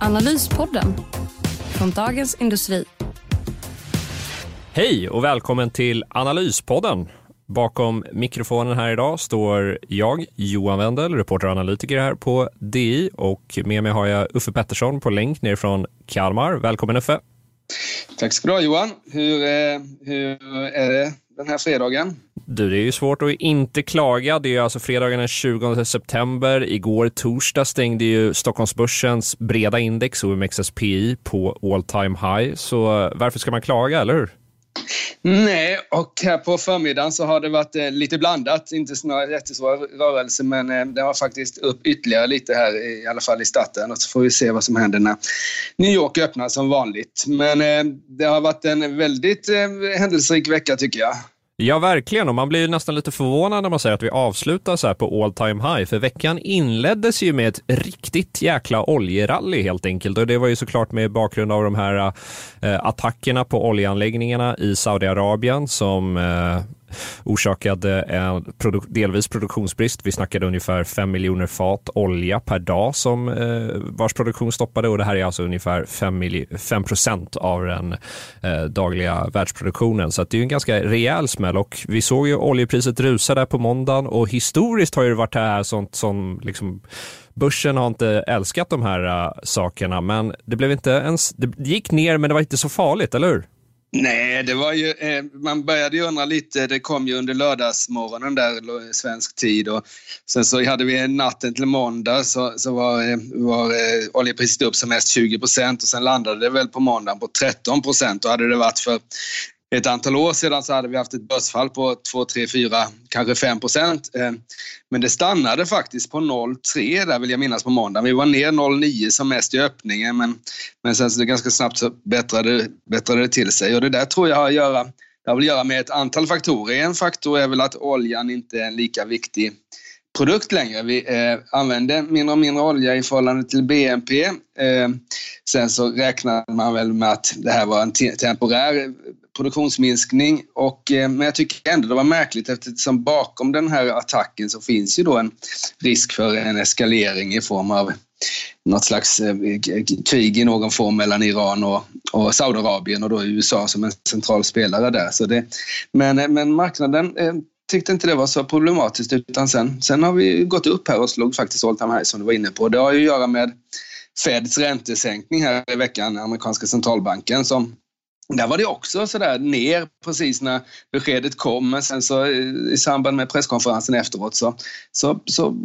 Analyspodden från Dagens Industri. Hej och välkommen till Analyspodden. Bakom mikrofonen här idag står jag, Johan Wendel, reporter och analytiker här på DI och med mig har jag Uffe Pettersson på länk nerifrån Kalmar. Välkommen Uffe! Tack ska du ha Johan. Hur, eh, hur är det den här fredagen? Du, det är ju svårt att inte klaga. Det är alltså fredagen den 20 september. Igår torsdag stängde ju Stockholmsbörsens breda index, OMXSPI, på all time high. Så varför ska man klaga, eller hur? Nej, och här på förmiddagen så har det varit eh, lite blandat. Inte några jättesvåra rörelser, men eh, det var faktiskt upp ytterligare lite här, i alla fall i starten. Och så får vi se vad som händer när New York öppnar som vanligt. Men eh, det har varit en väldigt händelserik vecka tycker jag. Ja, verkligen. Och man blir nästan lite förvånad när man säger att vi avslutar så här på all time high. För veckan inleddes ju med ett riktigt jäkla oljerally helt enkelt. Och det var ju såklart med bakgrund av de här äh, attackerna på oljeanläggningarna i Saudiarabien som äh, orsakade en produ delvis produktionsbrist. Vi snackade ungefär 5 miljoner fat olja per dag som eh, vars produktion stoppade och det här är alltså ungefär 5, procent av den eh, dagliga världsproduktionen. Så det är en ganska rejäl smäll och vi såg ju oljepriset rusa där på måndagen och historiskt har det varit det här sånt som liksom Börsen har inte älskat de här uh, sakerna, men det blev inte ens, det gick ner men det var inte så farligt, eller hur? Nej, det var ju, eh, man började ju undra lite. Det kom ju under lördagsmorgonen där, svensk tid. Och sen så hade vi natten till måndag så, så var, eh, var eh, oljepriset upp som mest 20 procent och sen landade det väl på måndagen på 13 procent. Och hade det varit för ett antal år sedan så hade vi haft ett börsfall på 2, 3, 4, kanske 5 procent. Eh, men det stannade faktiskt på 0,3 där vill jag minnas på måndagen. Vi var ner 0,9 som mest i öppningen men, men sen så det ganska snabbt så bättrade, bättrade det till sig och det där tror jag har att göra, det har väl att göra med ett antal faktorer. En faktor är väl att oljan inte är en lika viktig produkt längre. Vi eh, använder mindre och mindre olja i förhållande till BNP. Eh, sen så räknar man väl med att det här var en temporär produktionsminskning. Och, eh, men jag tycker ändå det var märkligt eftersom bakom den här attacken så finns ju då en risk för en eskalering i form av något slags eh, krig i någon form mellan Iran och, och Saudiarabien och då USA som en central spelare där. Så det, men, eh, men marknaden tyckte inte det var så problematiskt utan sen, sen har vi gått upp här och slog faktiskt all time high som du var inne på. Det har ju att göra med Feds räntesänkning här i veckan, amerikanska centralbanken som där var det också sådär ner precis när beskedet kom men sen så eh, i samband med presskonferensen efteråt så, så, så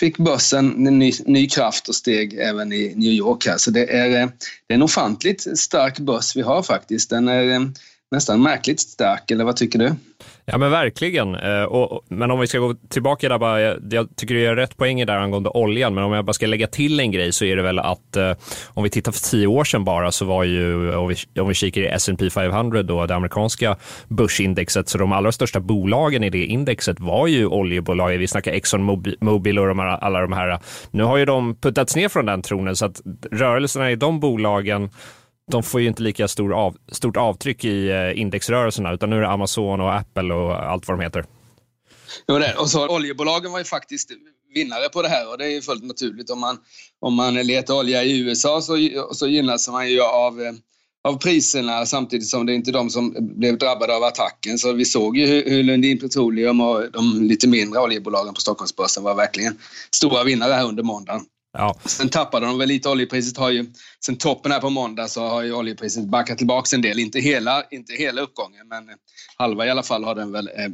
fick börsen ny, ny kraft och steg även i New York här. Så det är, eh, det är en ofantligt stark börs vi har faktiskt. Den är eh, nästan märkligt stark, eller vad tycker du? Ja men verkligen. Eh, och, men om vi ska gå tillbaka där bara, jag, jag tycker du gör rätt poänger där angående oljan, men om jag bara ska lägga till en grej så är det väl att eh, om vi tittar för tio år sedan bara så var ju, om vi, om vi kikar i S&P 500 då, det amerikanska börsindexet, så de allra största bolagen i det indexet var ju oljebolag. Vi snackar Exxon Mobil och de här, alla de här. Nu har ju de puttats ner från den tronen så att rörelserna i de bolagen de får ju inte lika stor av, stort avtryck i eh, indexrörelserna utan nu är det Amazon och Apple och allt vad de heter. Jo, det. Och så oljebolagen var ju faktiskt vinnare på det här och det är ju fullt naturligt. Om man, om man letar olja i USA så, så gynnas man ju av, eh, av priserna samtidigt som det inte är de som blev drabbade av attacken. Så vi såg ju hur, hur Lundin Petroleum och de lite mindre oljebolagen på Stockholmsbörsen var verkligen stora vinnare här under måndagen. Ja. Sen tappade de väl lite. Oljepriset har ju, sen toppen här på måndag så har ju oljepriset backat tillbaka en del. Inte hela, inte hela uppgången, men halva i alla fall har den väl eh, eh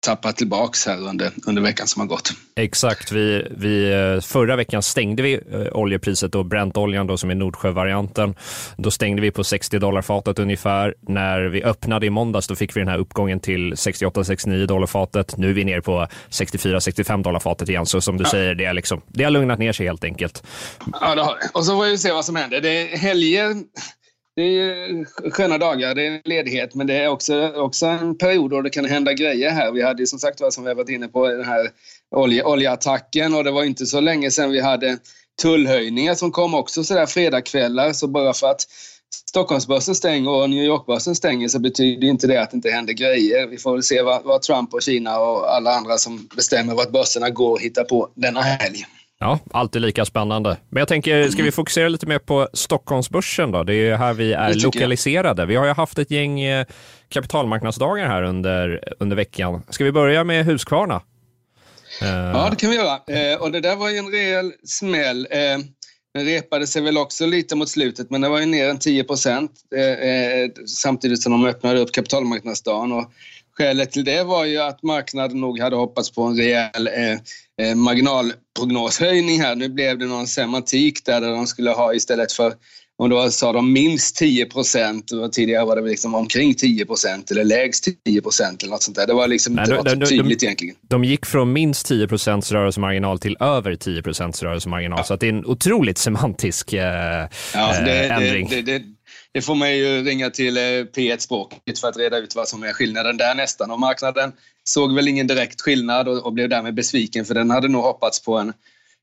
tappat tillbaks här under, under veckan som har gått. Exakt. Vi, vi, eh, förra veckan stängde vi eh, oljepriset, och Brentoljan då, som är Nordsjövarianten. Då stängde vi på 60 dollar fatet ungefär. När vi öppnade i måndags då fick vi den här uppgången till 68-69 dollar fatet. Nu är vi ner på 64-65 dollar fatet igen. Så som du ja. säger, det, är liksom, det har lugnat ner sig helt enkelt. Ja, det har det. Och så får vi se vad som händer. Det är helger det är sköna dagar, det är ledighet, men det är också, också en period då det kan hända grejer här. Vi hade som sagt som vi har varit inne på, den här olje, oljeattacken och det var inte så länge sedan vi hade tullhöjningar som kom också sådär fredagkvällar. Så bara för att Stockholmsbörsen stänger och New Yorkbörsen stänger så betyder inte det att det inte händer grejer. Vi får väl se vad, vad Trump och Kina och alla andra som bestämmer vart börserna går hittar på denna helg. Ja, alltid lika spännande. Men jag tänker, ska vi fokusera lite mer på Stockholmsbörsen då? Det är här vi är lokaliserade. Vi har ju haft ett gäng eh, kapitalmarknadsdagar här under, under veckan. Ska vi börja med Husqvarna? Eh, ja, det kan vi göra. Eh, och det där var ju en rejäl smäll. Den repade sig väl också lite mot slutet, men det var ju ner än 10 procent eh, eh, samtidigt som de öppnade upp kapitalmarknadsdagen. Och Skälet till det var ju att marknaden nog hade hoppats på en rejäl eh, eh marginalprognoshöjning här. Nu blev det någon semantik där, där de skulle ha istället för och då sa de minst 10 procent. Tidigare var det liksom omkring 10 procent eller lägst 10 procent eller något sånt där. Det var liksom Nej, inte de, tydligt de, egentligen. De gick från minst 10 procents rörelsemarginal till över 10 procents rörelsemarginal. Ja. Så det är en otroligt semantisk eh, ja, det, ändring. Det, det, det får man ju ringa till eh, P1-språket för att reda ut vad som är skillnaden där nästan. Och marknaden såg väl ingen direkt skillnad och, och blev därmed besviken för den hade nog hoppats på en Eh,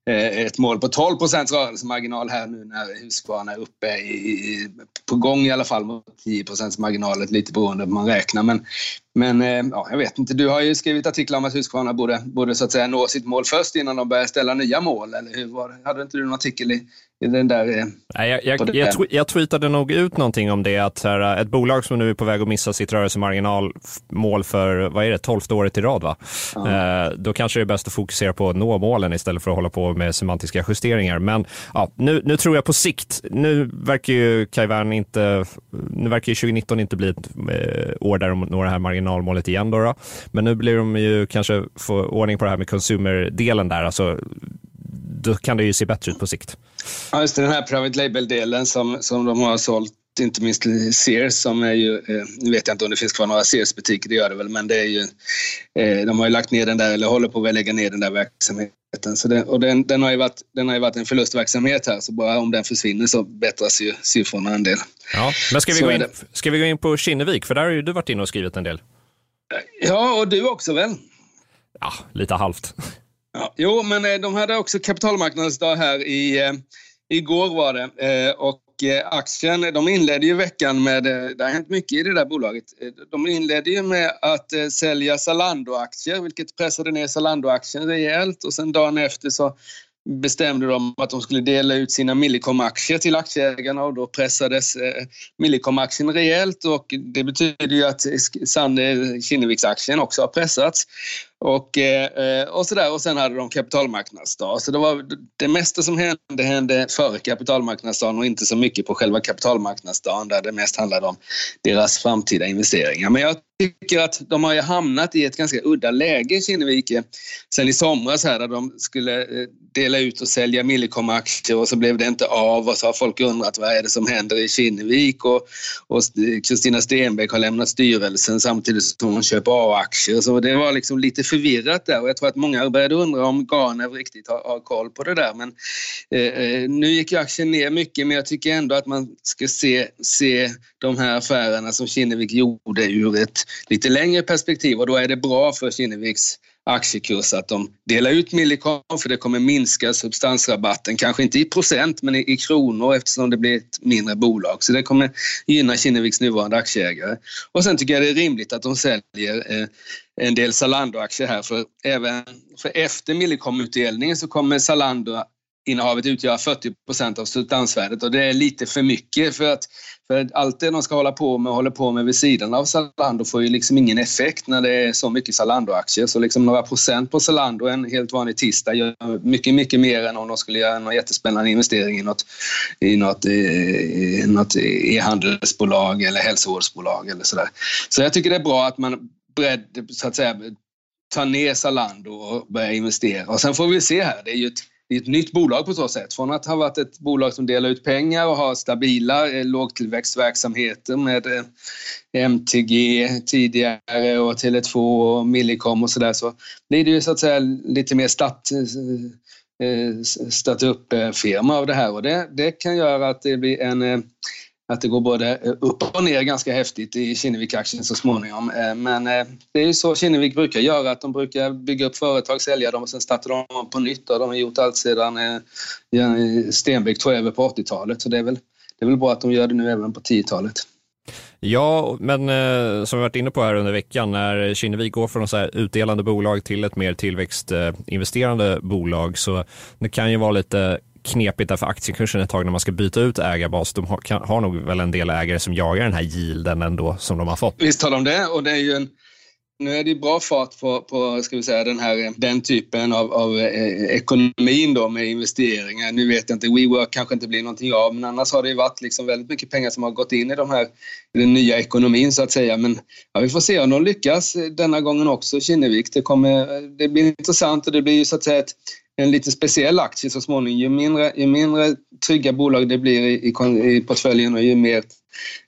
Eh, ett mål på 12 procents rörelsemarginal här nu när Husqvarna är uppe i, på gång i alla fall mot 10 procents marginalet, lite beroende på hur man räknar. Men, men eh, ja, jag vet inte, du har ju skrivit artiklar om att Husqvarna borde, borde så att säga nå sitt mål först innan de börjar ställa nya mål, eller hur var det? Hade inte du någon artikel i, i den där? Eh, Nej, jag, jag, jag, jag tweetade nog ut någonting om det, att här, ett bolag som nu är på väg att missa sitt rörelsemarginalmål för, vad är det, tolfte året i rad va? Ja. Eh, då kanske det är bäst att fokusera på att nå målen istället för att hålla på med semantiska justeringar. Men ja, nu, nu tror jag på sikt, nu verkar ju Kajvern inte, nu verkar ju 2019 inte bli ett eh, år där de når det här marginalmålet igen då, då. Men nu blir de ju kanske få ordning på det här med consumer-delen där, alltså då kan det ju se bättre ut på sikt. Ja, just det, den här private label-delen som, som de har sålt inte minst Sears som är ju, eh, nu vet jag inte om det finns kvar några Sears-butiker, det gör det väl, men det är ju, eh, de har ju lagt ner den där, eller håller på att lägga ner den där verksamheten. Så det, och den, den, har ju varit, den har ju varit en förlustverksamhet här, så bara om den försvinner så bättras ju siffrorna en del. Ja, men ska vi, gå in, ska vi gå in på Kinnevik, för där har ju du varit inne och skrivit en del. Ja, och du också väl? Ja, lite halvt. Ja, jo, men eh, de hade också kapitalmarknadsdag här i, eh, igår var det. Eh, och aktien, de inledde ju veckan med, det har hänt mycket i det där bolaget. De inledde ju med att sälja Zalando-aktier, vilket pressade ner Zalando-aktien rejält. Och sen dagen efter så bestämde de att de skulle dela ut sina Millicom-aktier till aktieägarna och då pressades eh, Millicom-aktien rejält och det betyder ju att Sand eh, Kinneviks-aktien också har pressats. Och, eh, och, sådär. och sen hade de kapitalmarknadsdag. Så det, var, det mesta som hände hände före kapitalmarknadsdagen och inte så mycket på själva kapitalmarknadsdagen där det mest handlade om deras framtida investeringar. Men jag tycker att de har ju hamnat i ett ganska udda läge, Kinnevik, sen i somras här där de skulle eh, dela ut och sälja Millicom-aktier och så blev det inte av och så har folk undrat vad är det som händer i Kinnevik och, och Kristina Stenbeck har lämnat styrelsen samtidigt som hon köper A-aktier. Så det var liksom lite förvirrat där och jag tror att många började undra om Garnev riktigt har, har koll på det där. Men eh, eh nu gick ju aktien ner mycket men jag tycker ändå att man ska se, se de här affärerna som Kinnevik gjorde ur ett lite längre perspektiv och då är det bra för Kinneviks aktiekurs att de delar ut Millicom för det kommer minska substansrabatten, kanske inte i procent men i, i kronor eftersom det blir ett mindre bolag. Så det kommer gynna Kinneviks nuvarande aktieägare. Och sen tycker jag det är rimligt att de säljer eh, en del Zalando-aktier här för även för efter Millicom-utdelningen så kommer Zalando innehavet utgör 40 procent av substansvärdet och det är lite för mycket för att för allt det de ska hålla på med och håller på med vid sidan av Zalando får ju liksom ingen effekt när det är så mycket Zalando-aktier. Så liksom några procent på Zalando en helt vanlig tisdag gör mycket, mycket mer än om de skulle göra någon jättespännande investering i något, i något, i något e-handelsbolag eller hälsovårdsbolag eller sådär. Så jag tycker det är bra att man bredd, så att säga, tar ner Zalando och börjar investera. Och sen får vi se här, det är ju ett, det är ett nytt bolag på så sätt. Från att ha varit ett bolag som delar ut pengar och har stabila eh, lågtillväxtverksamheter med eh, MTG tidigare och Tele2 och Millicom och sådär så blir det ju så att säga lite mer start, eh, eh startup-firma eh, av det här och det, det kan göra att det blir en eh, att det går både eh, upp och ner ganska häftigt i Kinnevik-aktien så småningom. Eh, men eh, det är ju så Kinnevik brukar göra, att de brukar bygga upp företag, sälja dem och sen startar de om på nytt. Och de har gjort allt sedan Stenbeck tog över på 80-talet. Så det är, väl, det är väl bra att de gör det nu även på 10-talet. Ja, men eh, som vi varit inne på här under veckan, när Kinnevik går från så här utdelande bolag till ett mer tillväxtinvesterande eh, bolag, så det kan ju vara lite knepigt därför aktiekursen ett tag när man ska byta ut ägarbas. De har, kan, har nog väl en del ägare som jagar den här yielden ändå som de har fått. Visst har de det och det är ju en nu är det bra fart på, på ska vi säga, den, här, den typen av, av eh, ekonomin då med investeringar. Nu vet jag inte, WeWork kanske inte blir någonting av, men annars har det ju varit liksom väldigt mycket pengar som har gått in i, de här, i den nya ekonomin så att säga. Men ja, vi får se om de lyckas eh, denna gången också, Kinnevik. Det, kommer, det blir intressant och det blir ju så att säga ett, en lite speciell aktie så småningom. Ju mindre, ju mindre trygga bolag det blir i, i, i portföljen och ju mer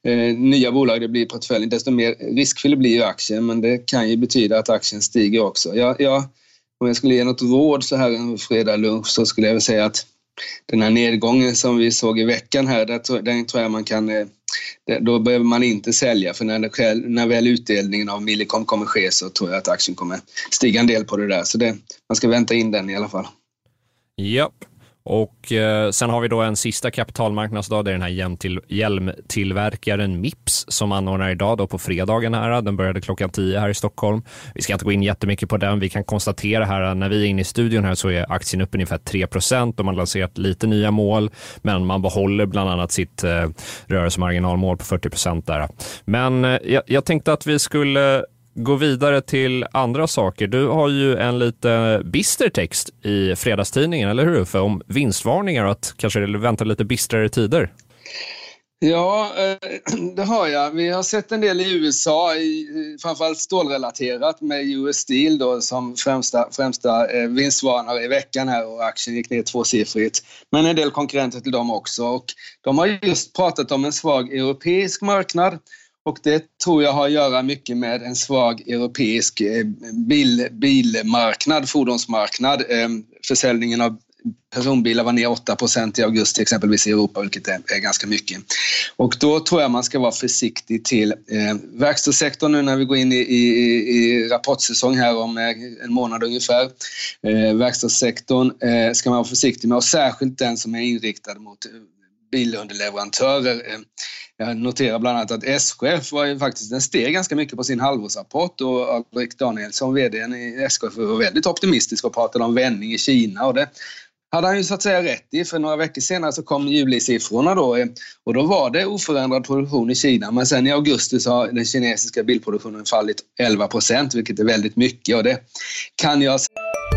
eh, nya bolag det blir i portföljen, desto mer riskfylld blir ju aktien. Men det kan ju betyda att aktien stiger också. Jag, jag, om jag skulle ge något råd så här en fredag lunch så skulle jag väl säga att den här nedgången som vi såg i veckan här, den tror jag man kan eh, då behöver man inte sälja för när, själv, när väl utdelningen av Millicom kommer ske så tror jag att aktien kommer stiga en del på det där. Så det, man ska vänta in den i alla fall. Japp. Och eh, sen har vi då en sista kapitalmarknadsdag, det är den här hjälmtill, hjälmtillverkaren Mips som anordnar idag då på fredagen här. Den började klockan 10 här i Stockholm. Vi ska inte gå in jättemycket på den. Vi kan konstatera här när vi är inne i studion här så är aktien upp ungefär 3 procent. och har lanserat lite nya mål, men man behåller bland annat sitt eh, rörelsemarginalmål på 40 procent där. Men eh, jag, jag tänkte att vi skulle gå vidare till andra saker. Du har ju en lite bister text i fredagstidningen, eller hur Uffe? Om vinstvarningar och att kanske vänta lite bistrare tider. Ja, eh, det har jag. Vi har sett en del i USA, framförallt stålrelaterat med US Steel då, som främsta, främsta eh, vinstvarnare i veckan här och aktien gick ner tvåsiffrigt. Men en del konkurrenter till dem också. Och de har just pratat om en svag europeisk marknad och det tror jag har att göra mycket med en svag europeisk eh, bil, bilmarknad, fordonsmarknad. Ehm, försäljningen av personbilar var ner 8 i augusti exempelvis i Europa, vilket är, är, ganska mycket. Och då tror jag man ska vara försiktig till eh, verkstadssektorn nu när vi går in i, i, i rapportsäsong här om eh, en månad ungefär. Eh, verkstadssektorn eh, ska man vara försiktig med och särskilt den som är inriktad mot bilunderleverantörer. Eh, jag noterar bland annat att SKF var ju faktiskt, den steg ganska mycket på sin halvårsrapport och Alrik Danielsson, VD i SKF, var väldigt optimistisk och pratade om vändning i Kina och det hade han ju så att säga rätt i för några veckor senare så kom julisiffrorna då eh, och då var det oförändrad produktion i Kina men sen i augusti så har den kinesiska bilproduktionen fallit 11 procent vilket är väldigt mycket och det kan jag säga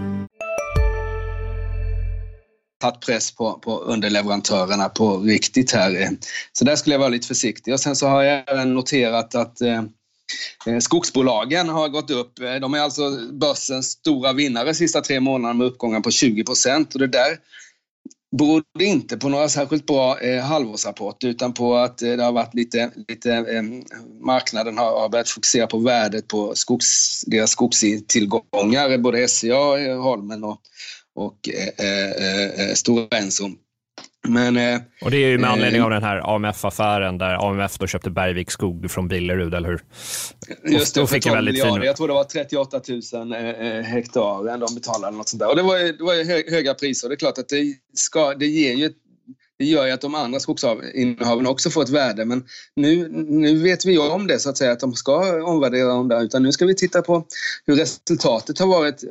tagit press på, på underleverantörerna på riktigt här. Eh, så där skulle jag vara lite försiktig. Och sen så har jag även noterat att eh, eh Skogsbolagen har gått upp. Eh, de är alltså börsens stora vinnare de sista tre månaderna med uppgångar på 20 procent. Och det där berodde inte på några särskilt bra eh, halvårsrapporter utan på att eh, det har varit lite, lite eh, marknaden har, har börjat fokusera på värdet på skogs, deras skogstillgångar, både SCA, Holmen och, och eh, eh, eh, Stora Enso. Men, eh, och det är ju med anledning av den här AMF-affären där AMF då köpte Bergvik skog från Billerud, eller hur? Just det, och fick 12 väldigt miljarder. Fin... Jag tror det var 38 000 eh, hektar de betalade. Något sånt där. Och det var ju, det var ju höga priser. Det är klart att det, ska, det ger ju det gör ju att de andra skogsinnehaven också får ett värde. Men nu, nu vet vi ju om det så att säga, att de ska omvärdera dem där. Utan nu ska vi titta på hur resultatet har varit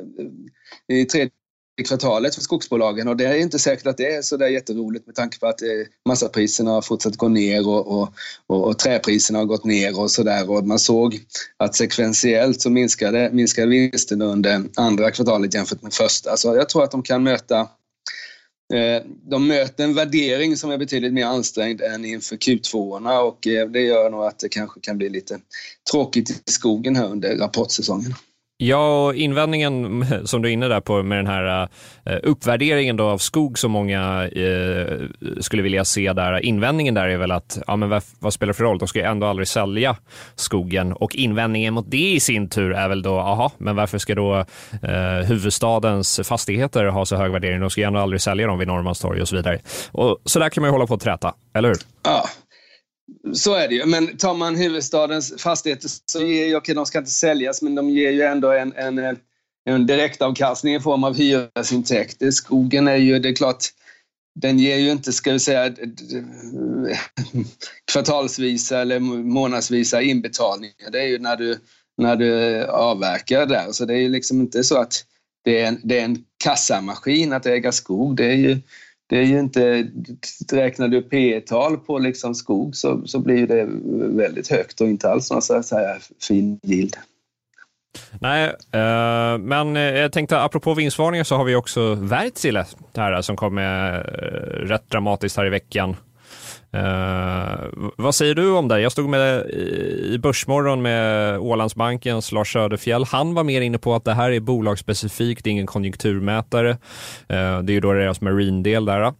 i tredje i kvartalet för skogsbolagen och det är inte säkert att det är så där jätteroligt med tanke på att eh, massapriserna har fortsatt gå ner och, och, och, och träpriserna har gått ner och sådär och man såg att sekventiellt så minskade, minskade vinsten under andra kvartalet jämfört med första. Så jag tror att de kan möta eh, de möter en värdering som är betydligt mer ansträngd än inför Q2 och eh, det gör nog att det kanske kan bli lite tråkigt i skogen här under rapportsäsongen. Ja, och invändningen som du är inne där på med den här eh, uppvärderingen då av skog som många eh, skulle vilja se där. Invändningen där är väl att, ja men vad, vad, spelar det för roll? De ska ju ändå aldrig sälja skogen och invändningen mot det i sin tur är väl då, aha, men varför ska då eh, huvudstadens fastigheter ha så hög värdering? De ska ju ändå aldrig sälja dem vid Norrmalmstorg och så vidare. Och så där kan man ju hålla på att träta, eller hur? Ja, så är det ju. Men tar man huvudstadens fastigheter så ger ju, okay, de ska inte säljas, men de ger ju ändå en, en, eh, en direktavkastning i form av hyresintäkter. Skogen är ju, det är klart, den ger ju inte, ska vi säga, kvartalsvisa eller månadsvisa inbetalningar. Det är ju när du, när du avverkar där. Så det är ju liksom inte så att det är en, det är en kassamaskin att äga skog. Det är ju det är ju inte, räknar du P tal på liksom skog så, så blir det väldigt högt och inte alls någon så här fin yield. Nej, eh, men eh, jag tänkte apropå vinstvarningar så har vi också Wärtsilä här som kom med eh, rätt dramatiskt här i veckan. Uh, vad säger du om det? Jag stod med i Börsmorgon med Ålandsbankens Lars Söderfjell. Han var mer inne på att det här är bolagsspecifikt, ingen konjunkturmätare. Uh, det är ju då deras marine-del där.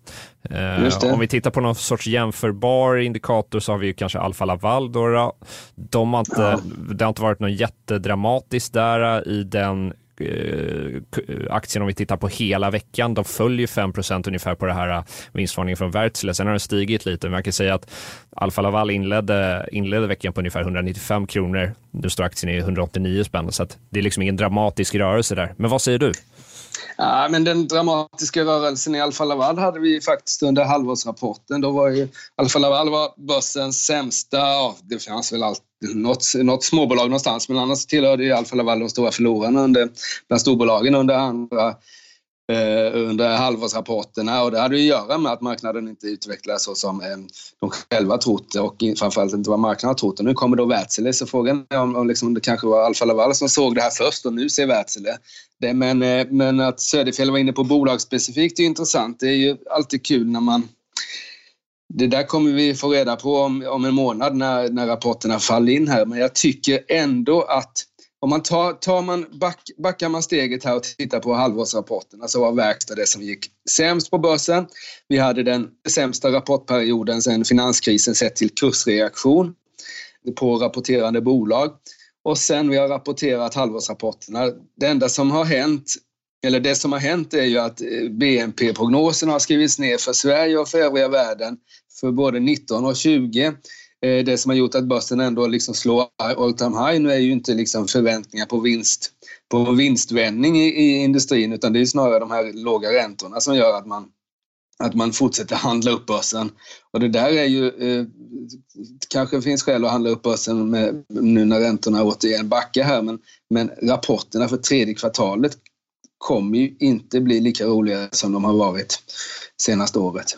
Uh, om vi tittar på någon sorts jämförbar indikator så har vi ju kanske Alfa Laval. Då. De har inte, ja. Det har inte varit något jättedramatiskt där i den Eh, Eh, aktien om vi tittar på hela veckan, de följer 5% ungefär på det här eh, vinstvarningen från Wärtsilä. Sen har den stigit lite, men man kan säga att Alfa Laval inledde, inledde veckan på ungefär 195 kronor. Nu står aktien i 189 spänn, så det är liksom ingen dramatisk rörelse där. Men vad säger du? Ja, men den dramatiska rörelsen i Alfa Laval hade vi faktiskt under halvårsrapporten. Då var ju Alfa Laval var börsens sämsta, ja, det fanns väl allt, något, något småbolag någonstans, men annars tillhörde ju Alfa Laval de stora förlorarna under, bland storbolagen under andra Eh, under halvårsrapporterna och det hade att göra med att marknaden inte utvecklades så som eh, de själva trott och framförallt inte vad marknaden har trott. Och nu kommer då Wärtsilä så frågan är om, om liksom det kanske var Alfa Laval som såg det här först och nu ser Wärtsilä. Men, eh, men att Söderfjell var inne på bolagsspecifikt är intressant. Det är ju alltid kul när man det där kommer vi få reda på om, om en månad när, när rapporterna faller in här. Men jag tycker ändå att om man tar, tar man back, backar man steget här och tittar på halvårsrapporterna så alltså var Verkstad det som gick sämst på börsen. Vi hade den sämsta rapportperioden sedan finanskrisen sett till kursreaktion på rapporterande bolag. Och sen vi har rapporterat halvårsrapporterna. Det enda som har hänt eller det som har hänt är ju att eh, BNP-prognosen har skrivits ner för Sverige och för övriga världen för både 19 och 20. Eh, det som har gjort att börsen ändå liksom slår all time high nu är ju inte liksom förväntningar på vinst på vinstvändning i, i industrin utan det är snarare de här låga räntorna som gör att man att man fortsätter handla upp börsen. Och det där är ju, eh, kanske finns skäl att handla upp börsen med, nu när räntorna återigen backar här, men, men rapporterna för tredje kvartalet kommer ju inte bli lika roliga som de har varit senaste året.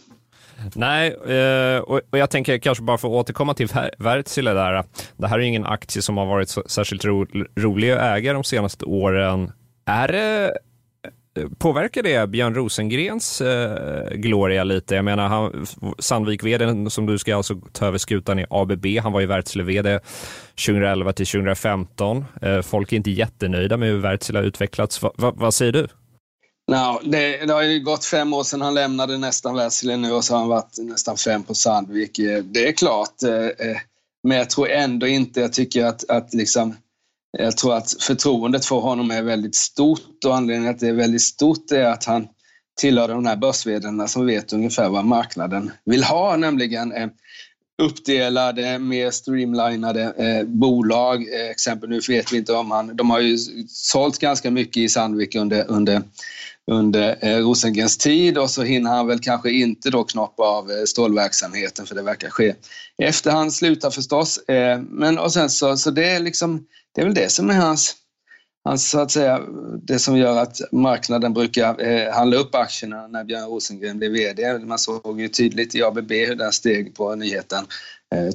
Nej, eh, och jag tänker kanske bara för att återkomma till Wärtsilä där. Det här är ingen aktie som har varit särskilt ro, rolig att äga de senaste åren. Är det eh, Påverkar det Björn Rosengrens eh, gloria lite? Jag menar, han, sandvik vd som du ska alltså ta över skutan i ABB, han var ju Wärtsilä-vd 2011 till 2015. Eh, folk är inte jättenöjda med hur Wärtsilä har utvecklats. Va, va, vad säger du? No, det, det, har ju gått fem år sedan han lämnade nästan Wärtsilä nu och så har han varit nästan fem på Sandvik. Eh, det är klart, eh, eh, men jag tror ändå inte, jag tycker att, att liksom, jag tror att förtroendet för honom är väldigt stort och anledningen att det är väldigt stort är att han tillhör de här börsvederna som vet ungefär vad marknaden vill ha, nämligen uppdelade, mer streamlinade eh, bolag. Eh, exempel nu vet vi inte om han... De har ju sålt ganska mycket i Sandvik under, under under eh, Rosengrens tid och så hinner han väl kanske inte då knoppa av eh, stålverksamheten för det verkar ske efter han slutar förstås. Eh, men och sen så, så det är liksom, det är väl det som är hans hans, så att säga, det som gör att marknaden brukar handla upp aktierna när Björn Rosengren blev VD. Man såg ju tydligt i ABB hur den steg på nyheten.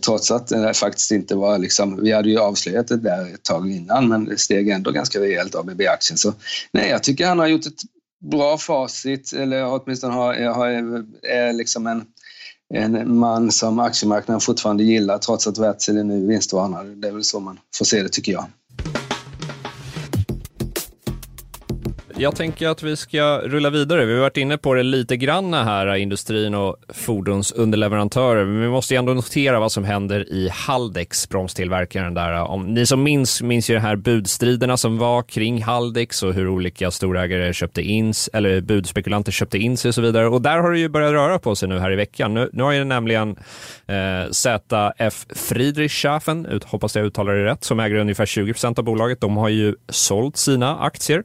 Trots att det faktiskt inte var liksom, vi hade ju avslöjat det där ett tag innan men det steg ändå ganska rejält ABB-aktien. Så nej, jag tycker han har gjort ett bra facit eller åtminstone har, har, är liksom en, en man som aktiemarknaden fortfarande gillar trots att Wärtsilä är nu vinstvarnar. Det är väl så man får se det tycker jag. Jag tänker att vi ska rulla vidare. Vi har varit inne på det lite grann här, industrin och fordonsunderleverantörer. Men vi måste ändå notera vad som händer i Haldex, bromstillverkaren där. Om ni som minns, minns ju de här budstriderna som var kring Haldex och hur olika storägare köpte in, eller budspekulanter köpte in sig och så vidare. Och där har det ju börjat röra på sig nu här i veckan. Nu, nu har ju nämligen eh, ZF Friedrichshafen, hoppas jag uttalar det rätt, som äger ungefär 20 procent av bolaget. De har ju sålt sina aktier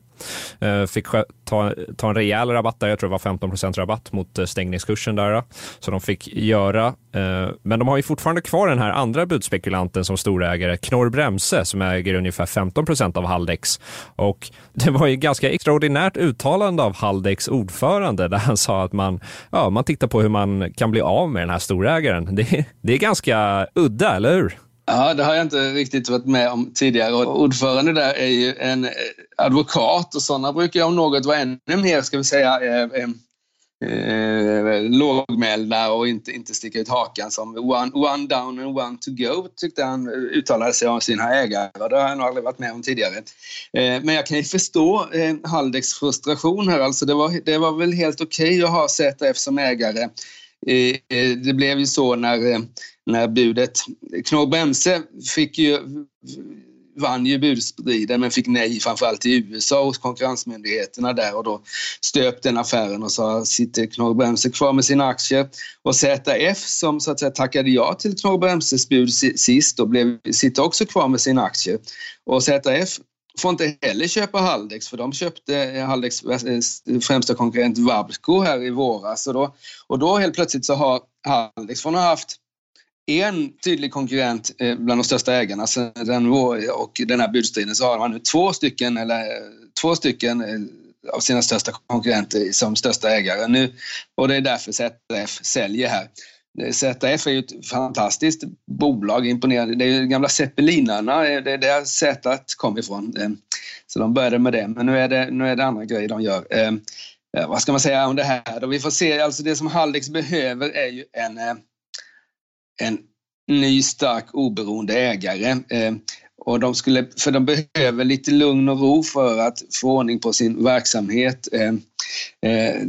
Eh, fick ta, ta en rejäl rabatt där, jag tror det var 15% rabatt mot eh, stängningskursen där. Så de fick göra. Eh, men de har ju fortfarande kvar den här andra budspekulanten som storägare, Knorr Bremse, som äger ungefär 15% av Haldex. Och det var ju ganska extraordinärt uttalande av Haldex ordförande där han sa att man, ja, man tittar på hur man kan bli av med den här storägaren. Det, det är ganska udda, eller hur? Ja, det har jag inte riktigt varit med om tidigare. Och ordförande där är ju en eh, advokat och sådana brukar ju om något vara ännu mer, ska vi säga, eh, eh, eh, lågmälda och inte, inte sticka ut hakan som one, one down and one to go, tyckte han eh, uttalade sig om sina ägare. Det har jag nog aldrig varit med om tidigare. Eh, men jag kan ju förstå eh, Haldex frustration här. Alltså det, var, det var väl helt okej okay att ha ZF som ägare. Det blev ju så när eh, när budet... Knorr Bremse fick ju, vann ju budstriden men fick nej framförallt i USA hos konkurrensmyndigheterna där och då stöp den affären och sa sitter Knorr Bremse kvar med sina aktier. Och ZF som så att säga tackade ja till Knorr Bremses bud sist och blev, sitter också kvar med sina aktier. Och ZF får inte heller köpa Haldex för de köpte eh, Haldex eh, främsta konkurrent Vabco här i våras och då, och då helt plötsligt så har Haldex från att ha haft en tydlig konkurrent eh, bland de största ägarna den, och den här budstriden så har man nu två stycken, eller, två stycken av sina största konkurrenter som största ägare nu. Och det är därför ZF säljer här. Eh, ZF är ju ett fantastiskt bolag, imponerande. Det är ju gamla Zeppelinarna, eh, det är där Z kom ifrån. Eh, så de började med det, men nu är det, nu är det andra grejer de gör. Vad ska man säga om det här? då? Vi får se, alltså det som Haldex behöver är ju en en ny stark oberoende ägare. Och de skulle, för de behöver lite lugn och ro för att få ordning på sin verksamhet. Eh, eh,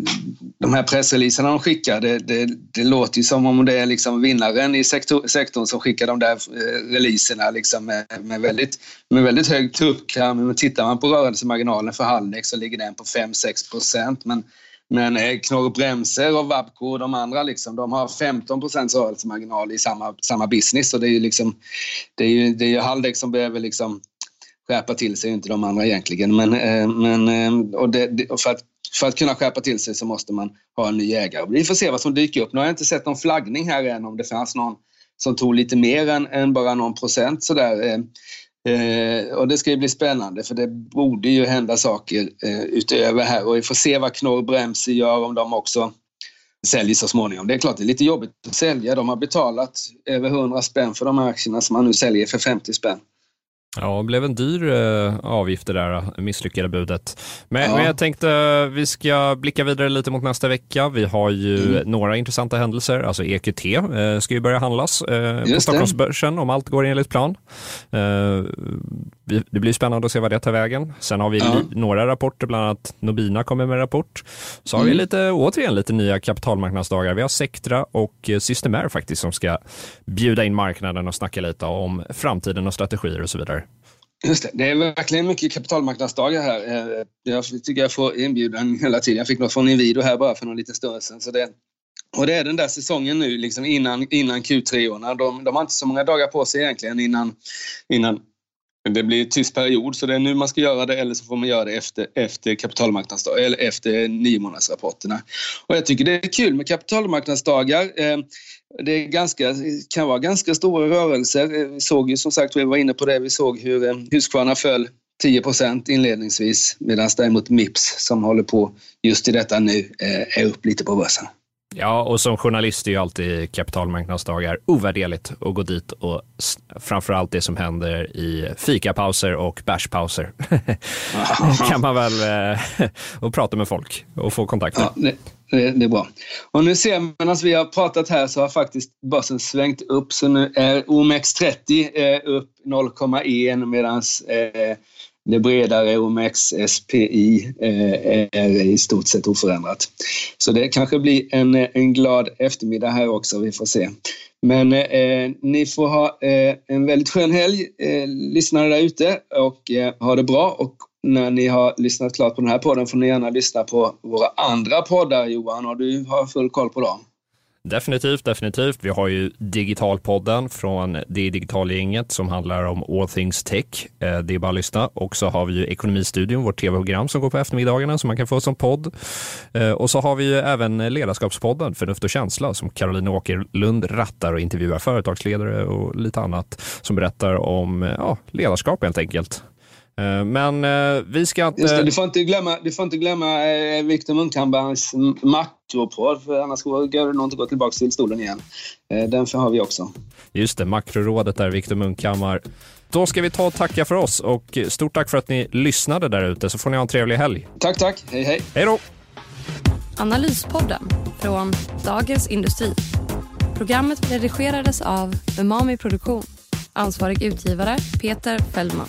de här pressreleaserna de skickar, det, det, det, låter ju som om det är liksom vinnaren i sektor, sektorn som skickar de där eh, releaserna liksom med, med, väldigt, med väldigt hög tuppkam. Men tittar man på rörelsemarginalen för Haldex så ligger den på 5-6 procent. Men men eh, Knorr Bremser och Vabco och de andra liksom, de har 15 procents rörelsemarginal i samma, samma business. Och det är ju liksom, det är ju, det är ju Haldex som behöver liksom skärpa till sig, inte de andra egentligen. Men, eh, men eh, och det, och för, att, för att kunna skärpa till sig så måste man ha en ny ägare. Vi får se vad som dyker upp. Nu har jag inte sett någon flaggning här än om det fanns någon som tog lite mer än, än bara någon procent sådär. Eh. Eh, och det ska ju bli spännande för det borde ju hända saker eh, utöver här och vi får se vad Knorr Bremse gör om de också säljer så småningom. Det är klart det är lite jobbigt att sälja. De har betalat över 100 spänn för de här aktierna som man nu säljer för 50 spänn. Ja, det blev en dyr eh, avgift det där misslyckade budet. Men, ja. men, jag tänkte eh, vi ska blicka vidare lite mot nästa vecka. Vi har ju mm. några intressanta händelser. Alltså EQT eh, ska ju börja handlas eh, på Stockholmsbörsen om allt går enligt plan. Eh, det blir spännande att se vad det tar vägen. Sen har vi ja. några rapporter, bland annat Nobina kommer med rapport. Så har vi mm. lite, återigen lite nya kapitalmarknadsdagar. Vi har Sectra och Systemair faktiskt som ska bjuda in marknaden och snacka lite om framtiden och strategier och så vidare. Just det, det är verkligen mycket kapitalmarknadsdagar här. Eh, jag tycker jag får inbjudan hela tiden. Jag fick något från Inwido här bara för någon liten stund sedan. Så det, och det är den där säsongen nu liksom innan, innan Q3-orna. De, de har inte så många dagar på sig egentligen innan, innan det blir en tyst period, så det är nu man ska göra det eller så får man göra det efter, efter kapitalmarknadsdag, eller efter nio månadsrapporterna. Och jag tycker det är kul med kapitalmarknadsdagar. Ehm, det är ganska, kan vara ganska stora rörelser. Eh, vi såg ju som sagt, vi var inne på det, vi såg hur eh, Husqvarna föll 10% inledningsvis medan däremot Mips som håller på just i detta nu eh, är upp lite på börsen. Ja, och som journalist är ju alltid kapitalmarknadsdagar ovärderligt att gå dit och framförallt det som händer i fikapauser och bärspauser. kan man väl eh, och prata med folk och få kontakter. Ja, det, det, det, är bra. Och nu ser man, medan vi har pratat här så har faktiskt börsen svängt upp så nu är OMX30 eh, upp 0,1 medan eh, det bredare OMX SPI eh, är i stort sett oförändrat. Så det kanske blir en, eh, en glad eftermiddag här också, vi får se. Men eh, ni får ha eh, en väldigt skön helg, eh, lyssnare där ute, och eh, ha det bra. Och när ni har lyssnat klart på den här podden får ni gärna lyssna på våra andra poddar, Johan, och du har full koll på dem. Definitivt, definitivt. Vi har ju Digitalpodden från det Digitalgänget som handlar om all things tech. Eh, det är bara att lyssna. Och så har vi ju Ekonomistudion, vårt tv-program som går på eftermiddagarna som man kan få som podd. Eh, och så har vi ju även Ledarskapspodden, Förnuft och känsla, som Caroline Åkerlund rattar och intervjuar företagsledare och lite annat som berättar om ja, ledarskap helt enkelt. Eh, men eh, vi ska inte... Det, du får inte glömma, du får inte glömma eh, Viktor Munkhammars makropodd, för annars går det nog inte gå tillbaka till stolen igen. Den har vi också. Just det, makrorådet där, Viktor Munkhammar. Då ska vi ta och tacka för oss och stort tack för att ni lyssnade där ute, så får ni ha en trevlig helg. Tack, tack. Hej, hej. Hej då. Analyspodden från Dagens Industri. Programmet redigerades av Umami Produktion. Ansvarig utgivare Peter Fellman.